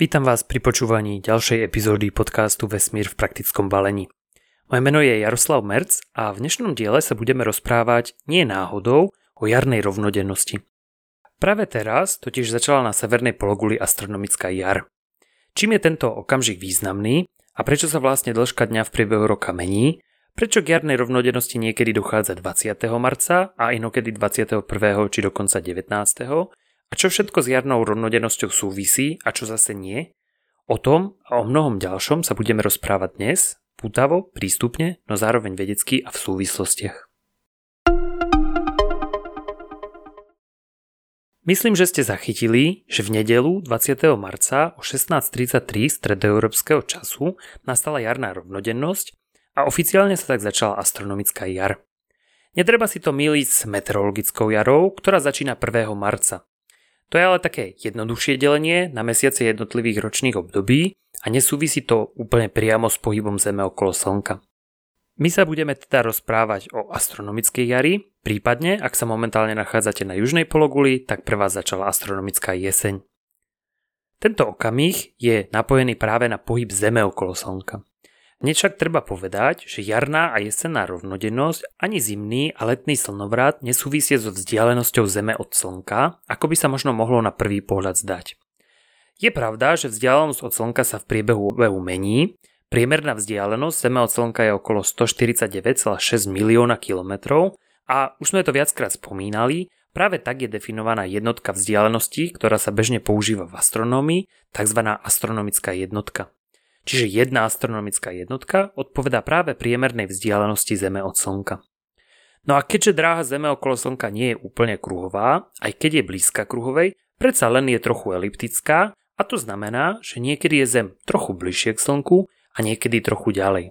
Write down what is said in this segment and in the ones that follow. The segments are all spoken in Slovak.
Vítam vás pri počúvaní ďalšej epizódy podcastu Vesmír v praktickom balení. Moje meno je Jaroslav Merc a v dnešnom diele sa budeme rozprávať nie náhodou o jarnej rovnodennosti. Práve teraz totiž začala na severnej pologuli astronomická jar. Čím je tento okamžik významný a prečo sa vlastne dĺžka dňa v priebehu roka mení, prečo k jarnej rovnodennosti niekedy dochádza 20. marca a inokedy 21. či dokonca 19. A čo všetko s jarnou rovnodennosťou súvisí a čo zase nie? O tom a o mnohom ďalšom sa budeme rozprávať dnes, pútavo, prístupne, no zároveň vedecky a v súvislostiach. Myslím, že ste zachytili, že v nedelu 20. marca o 16.33 stredoeurópskeho času nastala jarná rovnodennosť a oficiálne sa tak začala astronomická jar. Netreba si to míliť s meteorologickou jarou, ktorá začína 1. marca. To je ale také jednoduchšie delenie na mesiace jednotlivých ročných období a nesúvisí to úplne priamo s pohybom Zeme okolo Slnka. My sa budeme teda rozprávať o astronomickej jari, prípadne ak sa momentálne nachádzate na južnej pologuli, tak pre vás začala astronomická jeseň. Tento okamih je napojený práve na pohyb Zeme okolo Slnka. Hneď však treba povedať, že jarná a jesenná rovnodennosť ani zimný a letný slnovrat nesúvisie so vzdialenosťou Zeme od Slnka, ako by sa možno mohlo na prvý pohľad zdať. Je pravda, že vzdialenosť od Slnka sa v priebehu obehu mení, priemerná vzdialenosť Zeme od Slnka je okolo 149,6 milióna kilometrov a už sme to viackrát spomínali, práve tak je definovaná jednotka vzdialenosti, ktorá sa bežne používa v astronómii, tzv. astronomická jednotka. Čiže jedna astronomická jednotka odpovedá práve priemernej vzdialenosti Zeme od Slnka. No a keďže dráha Zeme okolo Slnka nie je úplne kruhová, aj keď je blízka kruhovej, predsa len je trochu eliptická a to znamená, že niekedy je Zem trochu bližšie k Slnku a niekedy trochu ďalej.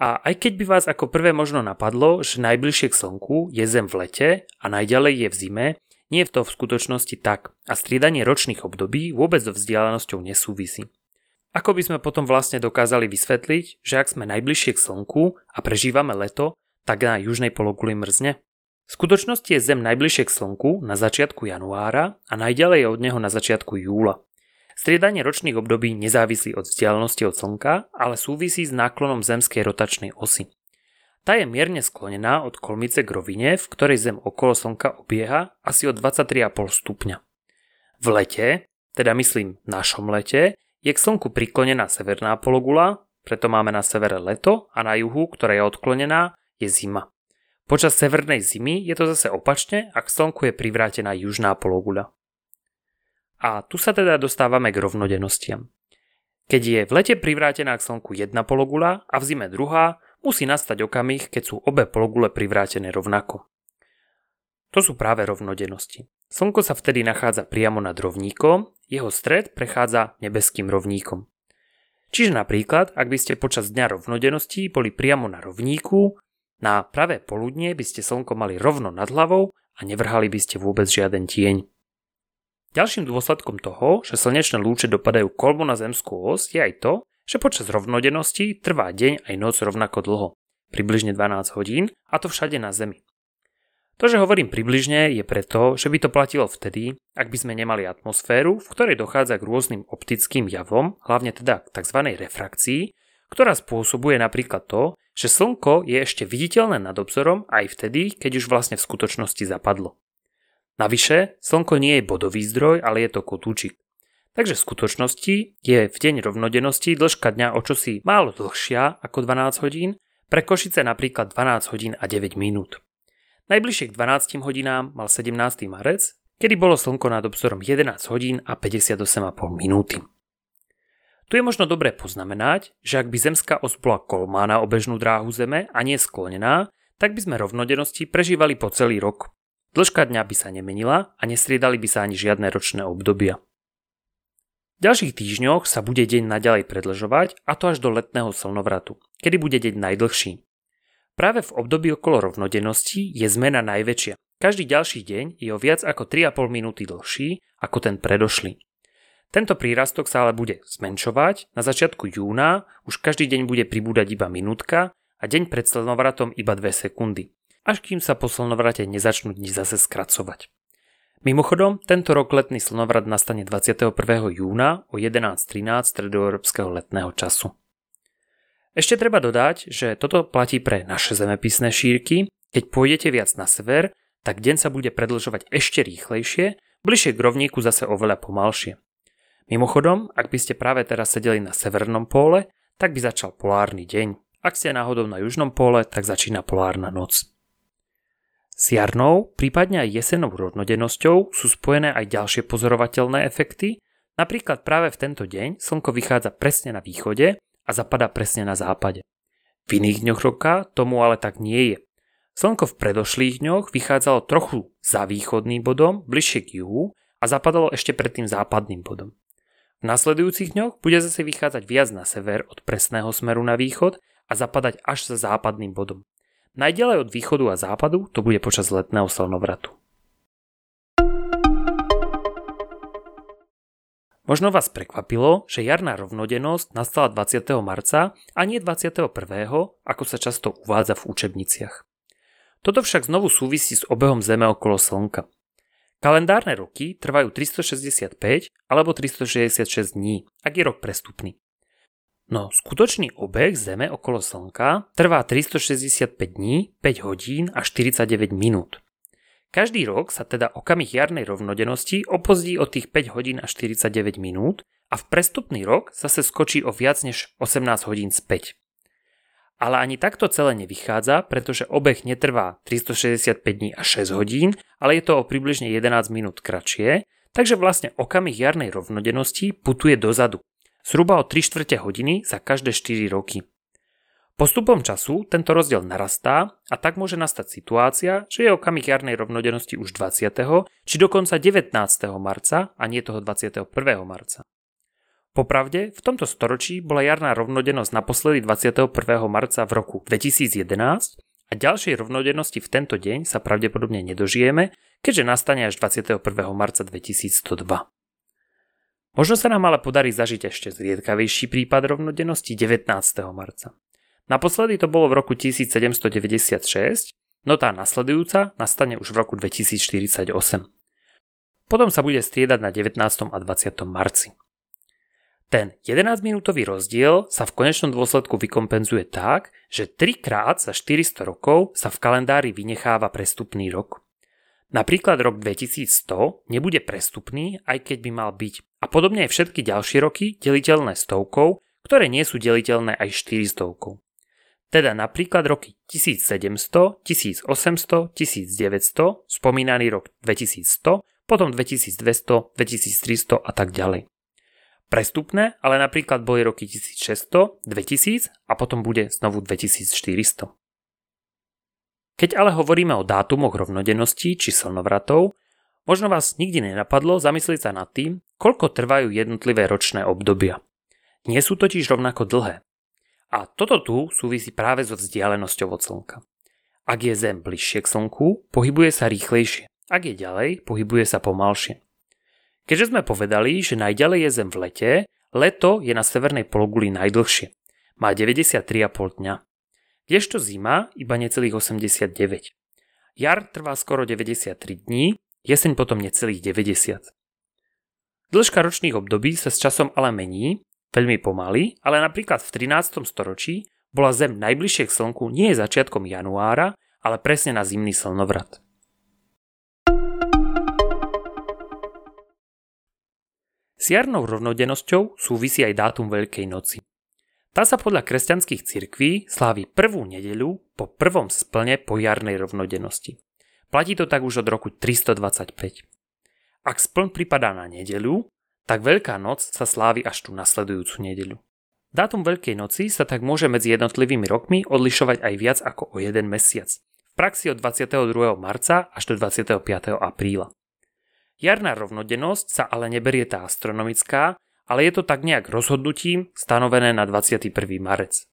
A aj keď by vás ako prvé možno napadlo, že najbližšie k Slnku je Zem v lete a najďalej je v zime, nie je to v skutočnosti tak a striedanie ročných období vôbec so vzdialenosťou nesúvisí. Ako by sme potom vlastne dokázali vysvetliť, že ak sme najbližšie k Slnku a prežívame leto, tak na južnej pologuli mrzne? V skutočnosti je Zem najbližšie k Slnku na začiatku januára a najďalej od neho na začiatku júla. Striedanie ročných období nezávislí od vzdialenosti od Slnka, ale súvisí s náklonom zemskej rotačnej osy. Tá je mierne sklonená od kolmice k rovine, v ktorej Zem okolo Slnka obieha asi o 23,5 stupňa. V lete, teda myslím našom lete, je k Slnku priklonená severná pologula, preto máme na severe leto a na juhu, ktorá je odklonená, je zima. Počas severnej zimy je to zase opačne a k Slnku je privrátená južná pologuľa. A tu sa teda dostávame k rovnodennostiam. Keď je v lete privrátená k Slnku jedna pologula a v zime druhá, musí nastať okamih, keď sú obe pologule privrátené rovnako. To sú práve rovnodennosti. Slnko sa vtedy nachádza priamo nad rovníkom, jeho stred prechádza nebeským rovníkom. Čiže napríklad, ak by ste počas dňa rovnodennosti boli priamo na rovníku, na pravé poludnie by ste slnko mali rovno nad hlavou a nevrhali by ste vôbec žiaden tieň. Ďalším dôsledkom toho, že slnečné lúče dopadajú kolmo na zemskú os, je aj to, že počas rovnodennosti trvá deň aj noc rovnako dlho, približne 12 hodín, a to všade na Zemi. To, že hovorím približne, je preto, že by to platilo vtedy, ak by sme nemali atmosféru, v ktorej dochádza k rôznym optickým javom, hlavne teda k tzv. refrakcii, ktorá spôsobuje napríklad to, že slnko je ešte viditeľné nad obzorom aj vtedy, keď už vlastne v skutočnosti zapadlo. Navyše, slnko nie je bodový zdroj, ale je to kotúčik. Takže v skutočnosti je v deň rovnodennosti dĺžka dňa o čosi málo dlhšia ako 12 hodín, pre Košice napríklad 12 hodín a 9 minút. Najbližšie k 12 hodinám mal 17. marec, kedy bolo slnko nad obzorom 11 hodín a 58,5 minúty. Tu je možno dobré poznamenať, že ak by zemská os bola kolmá na obežnú dráhu Zeme a nie sklonená, tak by sme rovnodennosti prežívali po celý rok. Dĺžka dňa by sa nemenila a nestriedali by sa ani žiadne ročné obdobia. V ďalších týždňoch sa bude deň naďalej predlžovať a to až do letného slnovratu, kedy bude deň najdlhší. Práve v období okolo rovnodennosti je zmena najväčšia. Každý ďalší deň je o viac ako 3,5 minúty dlhší ako ten predošlý. Tento prírastok sa ale bude zmenšovať, na začiatku júna už každý deň bude pribúdať iba minútka a deň pred slnovratom iba 2 sekundy, až kým sa po slnovrate nezačnú dni zase skracovať. Mimochodom, tento rok letný slnovrat nastane 21. júna o 11.13 stredoeurópskeho letného času. Ešte treba dodať, že toto platí pre naše zemepisné šírky. Keď pôjdete viac na sever, tak deň sa bude predlžovať ešte rýchlejšie, bližšie k rovníku zase oveľa pomalšie. Mimochodom, ak by ste práve teraz sedeli na severnom póle, tak by začal polárny deň. Ak ste náhodou na južnom póle, tak začína polárna noc. S jarnou, prípadne aj jesenou rovnodennosťou sú spojené aj ďalšie pozorovateľné efekty, napríklad práve v tento deň slnko vychádza presne na východe a zapadá presne na západe. V iných dňoch roka tomu ale tak nie je. Slnko v predošlých dňoch vychádzalo trochu za východným bodom, bližšie k juhu a zapadalo ešte pred tým západným bodom. V nasledujúcich dňoch bude zase vychádzať viac na sever od presného smeru na východ a zapadať až za západným bodom. Najďalej od východu a západu to bude počas letného slnovratu. Možno vás prekvapilo, že jarná rovnodennosť nastala 20. marca a nie 21. ako sa často uvádza v učebniciach. Toto však znovu súvisí s obehom Zeme okolo Slnka. Kalendárne roky trvajú 365 alebo 366 dní, ak je rok prestupný. No, skutočný obeh Zeme okolo Slnka trvá 365 dní, 5 hodín a 49 minút. Každý rok sa teda okamih jarnej rovnodennosti opozdí o tých 5 hodín a 49 minút a v prestupný rok zase skočí o viac než 18 hodín späť. Ale ani takto celé nevychádza, pretože obeh netrvá 365 dní a 6 hodín, ale je to o približne 11 minút kratšie, takže vlastne okamih jarnej rovnodennosti putuje dozadu zhruba o 3 čtvrte hodiny za každé 4 roky. Postupom času tento rozdiel narastá a tak môže nastať situácia, že je okamih jarnej rovnodennosti už 20. či dokonca 19. marca a nie toho 21. marca. Popravde, v tomto storočí bola jarná rovnodennosť naposledy 21. marca v roku 2011 a ďalšej rovnodennosti v tento deň sa pravdepodobne nedožijeme, keďže nastane až 21. marca 2102. Možno sa nám ale podarí zažiť ešte zriedkavejší prípad rovnodennosti 19. marca. Naposledy to bolo v roku 1796, no tá nasledujúca nastane už v roku 2048. Potom sa bude striedať na 19. a 20. marci. Ten 11-minútový rozdiel sa v konečnom dôsledku vykompenzuje tak, že 3 krát za 400 rokov sa v kalendári vynecháva prestupný rok. Napríklad rok 2100 nebude prestupný, aj keď by mal byť. A podobne aj všetky ďalšie roky deliteľné stovkou, ktoré nie sú deliteľné aj 400. Teda napríklad roky 1700, 1800, 1900, spomínaný rok 2100, potom 2200, 2300 a tak ďalej. Prestupné ale napríklad boli roky 1600, 2000 a potom bude znovu 2400. Keď ale hovoríme o dátumoch rovnodennosti či slnovratov, možno vás nikdy nenapadlo zamyslieť sa nad tým, koľko trvajú jednotlivé ročné obdobia. Nie sú totiž rovnako dlhé. A toto tu súvisí práve so vzdialenosťou od Slnka. Ak je Zem bližšie k Slnku, pohybuje sa rýchlejšie. Ak je ďalej, pohybuje sa pomalšie. Keďže sme povedali, že najďalej je Zem v lete, leto je na severnej pologuli najdlhšie. Má 93,5 dňa kdežto zima iba necelých 89. Jar trvá skoro 93 dní, jeseň potom necelých 90. Dĺžka ročných období sa s časom ale mení, veľmi pomaly, ale napríklad v 13. storočí bola Zem najbližšie k Slnku nie začiatkom januára, ale presne na zimný slnovrat. S jarnou rovnodennosťou súvisí aj dátum Veľkej noci. Tá sa podľa kresťanských cirkví slávi prvú nedeľu po prvom splne po jarnej rovnodennosti. Platí to tak už od roku 325. Ak spln pripadá na nedeľu, tak Veľká noc sa slávi až tú nasledujúcu nedeľu. Dátum Veľkej noci sa tak môže medzi jednotlivými rokmi odlišovať aj viac ako o jeden mesiac. V praxi od 22. marca až do 25. apríla. Jarná rovnodennosť sa ale neberie tá astronomická, ale je to tak nejak rozhodnutím stanovené na 21. marec.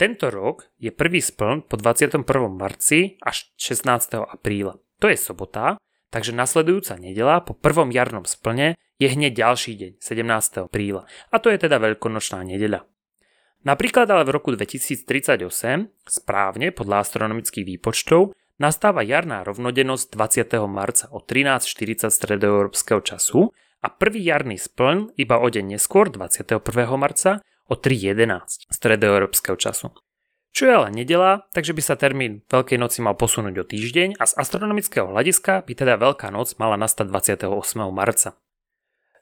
Tento rok je prvý spln po 21. marci až 16. apríla. To je sobota, takže nasledujúca nedela po prvom jarnom splne je hneď ďalší deň, 17. apríla. A to je teda veľkonočná nedeľa. Napríklad ale v roku 2038, správne podľa astronomických výpočtov, nastáva jarná rovnodennosť 20. marca o 13.40 stredoeurópskeho času a prvý jarný spln iba o deň neskôr 21. marca o 3.11 stredoeurópskeho času. Čo je ale nedela, takže by sa termín Veľkej noci mal posunúť o týždeň a z astronomického hľadiska by teda Veľká noc mala nastať 28. marca.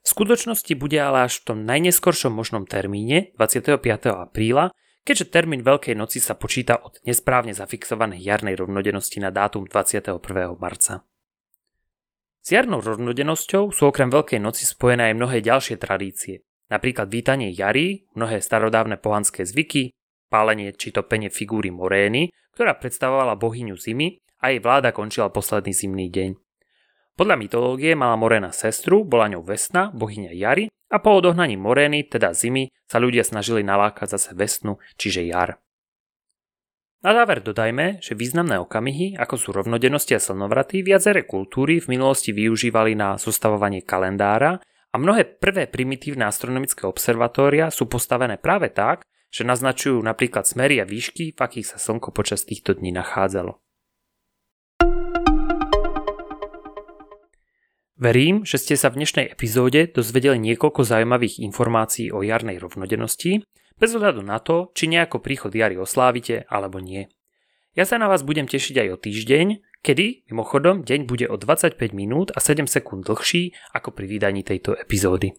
V skutočnosti bude ale až v tom najneskoršom možnom termíne 25. apríla, keďže termín Veľkej noci sa počíta od nesprávne zafixovanej jarnej rovnodennosti na dátum 21. marca. S jarnou rovnodennosťou sú okrem Veľkej noci spojené aj mnohé ďalšie tradície, napríklad vítanie jary, mnohé starodávne pohanské zvyky, pálenie či topenie figúry Morény, ktorá predstavovala bohyňu zimy a jej vláda končila posledný zimný deň. Podľa mytológie mala Moréna sestru, bola ňou Vesna, bohyňa Jary a po odohnaní Morény, teda zimy, sa ľudia snažili nalákať zase Vesnu, čiže Jar. Na záver dodajme, že významné okamihy, ako sú rovnodennosti a slnovraty, viaceré kultúry v minulosti využívali na zostavovanie kalendára a mnohé prvé primitívne astronomické observatória sú postavené práve tak, že naznačujú napríklad smery a výšky, v akých sa Slnko počas týchto dní nachádzalo. Verím, že ste sa v dnešnej epizóde dozvedeli niekoľko zaujímavých informácií o jarnej rovnodennosti, bez ohľadu na to, či nejako príchod jary oslávite alebo nie. Ja sa na vás budem tešiť aj o týždeň, kedy, mimochodom, deň bude o 25 minút a 7 sekúnd dlhší ako pri vydaní tejto epizódy.